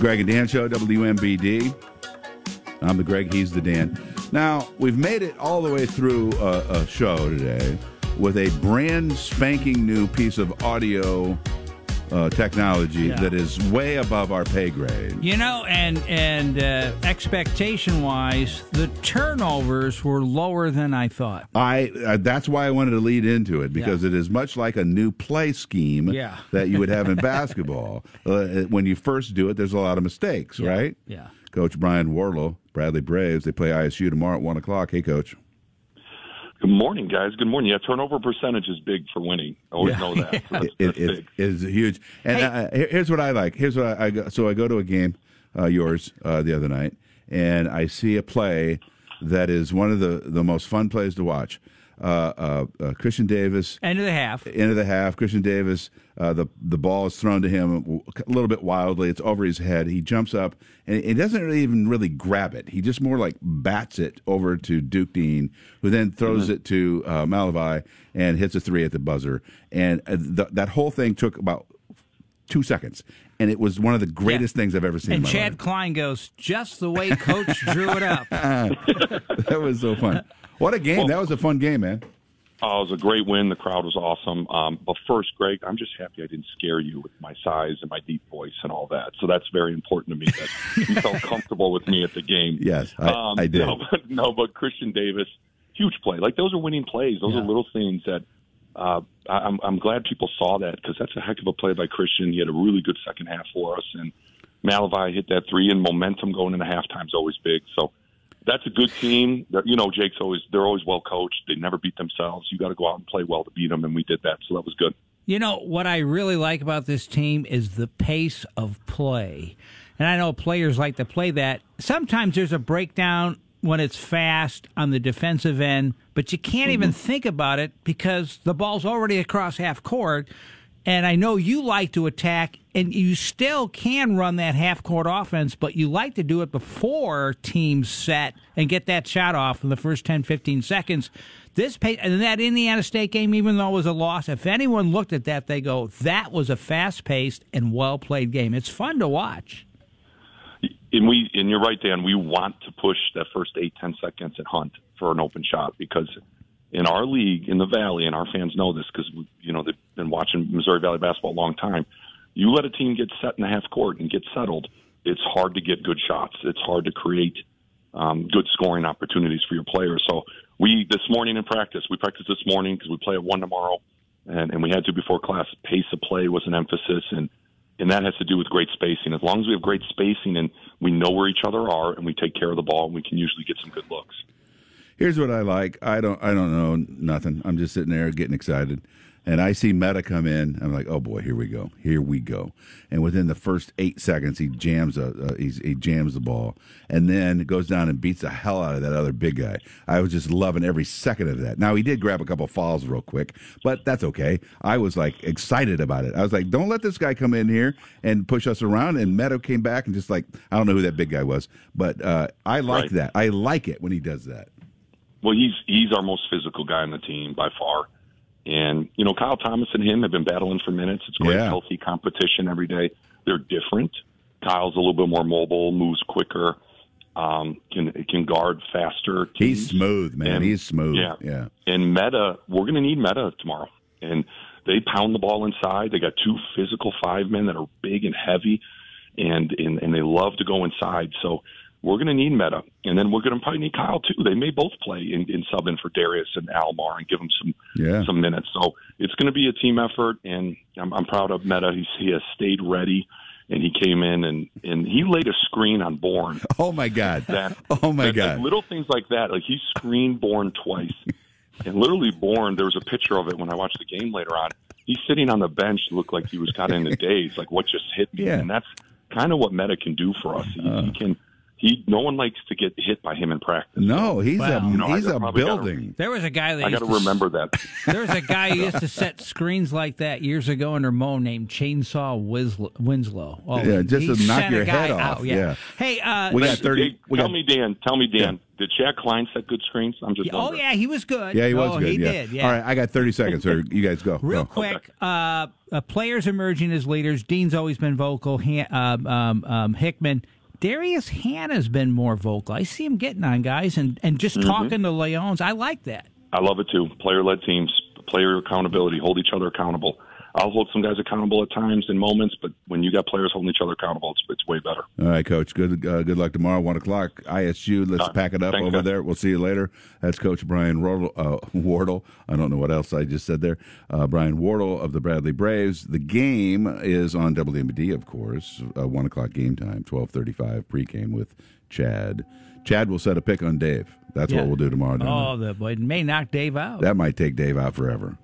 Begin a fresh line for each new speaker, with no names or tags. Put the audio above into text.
Greg and Dan Show, WMBD. I'm the Greg, he's the Dan. Now, we've made it all the way through a, a show today with a brand spanking new piece of audio uh, technology
Yeah.
that is way above our pay grade.
You know, and and uh, expectation wise, the turnovers were lower than I thought.
I uh, that's why I wanted to lead into it because it is much like a new play scheme
Yeah.
that you would have in basketball. Uh, when you first do it, there's a lot of mistakes,
Yeah.
right?
Yeah.
Coach Brian Wardle, Bradley Braves, they play ISU tomorrow at one o'clock. Hey, Coach.
Good morning, guys. Good morning. Yeah, turnover percentage is big for winning. I always
Yeah.
know that. So that's,
It-
that's
it-
big.
it is huge. And uh, here- here's what I like. Here's what I, I go, so I go to a game, uh, yours uh, the other night, and I see a play that is one of the the most fun plays to watch. Uh, uh, uh, Christian Davis
End of the half.
end of the half. Christian Davis, uh, the the ball is thrown to him a little bit wildly. It's over his head. He jumps up and he doesn't really even really grab it. He just more like bats it over to Duke Deen, who then throws it to uh, Malevy and hits a three at the buzzer. And uh, th- that whole thing took about two seconds, and it was one of the greatest things I've ever seen. in
And
my
Chad
life.
Klein goes just the way Coach drew it up.
that was so fun. What a game! that was a fun game, man.
Oh, it was a great win. The crowd was awesome. Um, but first, Greg, I'm just happy I didn't scare you with my size and my deep voice and all that. So that's very important to me that you felt comfortable with me at the game.
Yes, I,
Um,
I did.
No but, no, but Christian Davis, huge play. Like those are winning plays. Those
Yeah.
are little things that uh, I'm, I'm glad people saw that because that's a heck of a play by Christian. He had a really good second half for us, and Malevy hit that three, and momentum going into halftime is always big. So that's a good team. You know, Jake's always they're always well coached. They never beat themselves. You got to go out and play well to beat them, and we did that. So that was good.
You know, what I really like about this team is the pace of play. And I know players like to play that. Sometimes there's a breakdown when it's fast on the defensive end, but you can't even mm-hmm. think about it because the ball's already across half court. And I know you like to attack, and you still can run that half court offense, but you like to do it before teams set and get that shot off in the first 10, 15 seconds. This pace, and that Indiana State game, even though it was a loss, if anyone looked at that, they go, that was a fast paced and well played game. It's fun to watch.
And we and you're right, Dan. We want to push that first eight ten seconds and hunt for an open shot because in our league in the Valley, and our fans know this because you know they've been watching Missouri Valley basketball a long time. You let a team get set in the half court and get settled, it's hard to get good shots. It's hard to create um, good scoring opportunities for your players. So we this morning in practice, we practiced this morning because we play at one tomorrow, and, and we had to before class. Pace of play was an emphasis, and and that has to do with great spacing. As long as we have great spacing and we know where each other are and we take care of the ball, we can usually get some good looks.
Here's what I like. I don't. I don't know nothing. I'm just sitting there getting excited, and I see Meta come in. I'm like, oh boy, here we go. Here we go. And within the first eight seconds, he jams a uh, he's, he jams the ball, and then goes down and beats the hell out of that other big guy. I was just loving every second of that. Now he did grab a couple fouls real quick, but that's okay. I was like excited about it. I was like, don't let this guy come in here and push us around. And Meadow came back and just like I don't know who that big guy was, but uh, I like
Right.
that. I like it when he does that.
Well, he's he's our most physical guy on the team by far. And you know, Kyle Thomas and him have been battling for minutes. It's great,
Yeah.
healthy competition every day. They're different. Kyle's a little bit more mobile, moves quicker, um, can can guard faster.
He's smooth, man.
And-
He's smooth.
Yeah.
yeah.
And Meta, we're going to need Meta tomorrow. And they pound the ball inside. They got two physical five men that are big and heavy, and and, and they love to go inside. So we're going to need Meta, and then we're going to probably need Kyle too. They may both play in, in sub in for Darius and Almar and give them some
Yeah.
some minutes. So it's going to be a team effort, and I'm, I'm proud of Meta. He's, he has stayed ready, and he came in and and he laid a screen on Born
Oh my God.
that
oh my
that-
God.
like, little things like that. Like he screened Born twice, and literally Born. There was a picture of it when I watched the game later on. He's sitting on the bench, looked like he was kind of in the daze, like what just hit me,
Yeah.
and that's kind of what Meta can do for us. He, he uh-huh. can he no one likes to get hit by him in practice.
No, he's
Well,
a
you
know,
he's a
probably gotta-
building.
There was a guy that
I got to
to
remember that.
There was a guy who used to set screens like that years ago under Mo named Chainsaw Winslow. Winslow. Oh,
Yeah, just
he
to knock your head off,
out,
yeah.
Hey, uh,
We got thirty.
Hey,
We
tell
got,
me, Dan. Tell me, Dan. Did Shaq Klein set good screens? I'm just.
oh yeah, he was good.
yeah, he was
oh,
good.
He
yeah.
did. Yeah.
All right, I got thirty seconds. Or you guys go.
Real
Go.
quick, uh, uh, players emerging as leaders. Deen's always been vocal. Han- um, um, um, Hickman. Darius Hannah's been more vocal. I see him getting on guys and, and just
Mm-hmm.
talking to Leons. I like that.
I love it too. Player led teams, player accountability, hold each other accountable. I'll hold some guys accountable at times in moments, but when you got players holding each other accountable, it's, it's way better.
All right, Coach. Good uh, good luck tomorrow, one o'clock. ISU. Let's
Uh,
pack it up
thanks,
over
guys.
there. We'll see you later. That's Coach Brian Wardle. Uh, Wardle. I don't know what else I just said there. Uh, Brian Wardle of the Bradley Braves. The game is on WMBD, of course. Uh, one o'clock game time. Twelve thirty-five pregame with Chad. Chad will set a pick on Dave. That's
Yeah.
what we'll do tomorrow.
Oh, the boy may knock Dave out.
That might take Dave out forever.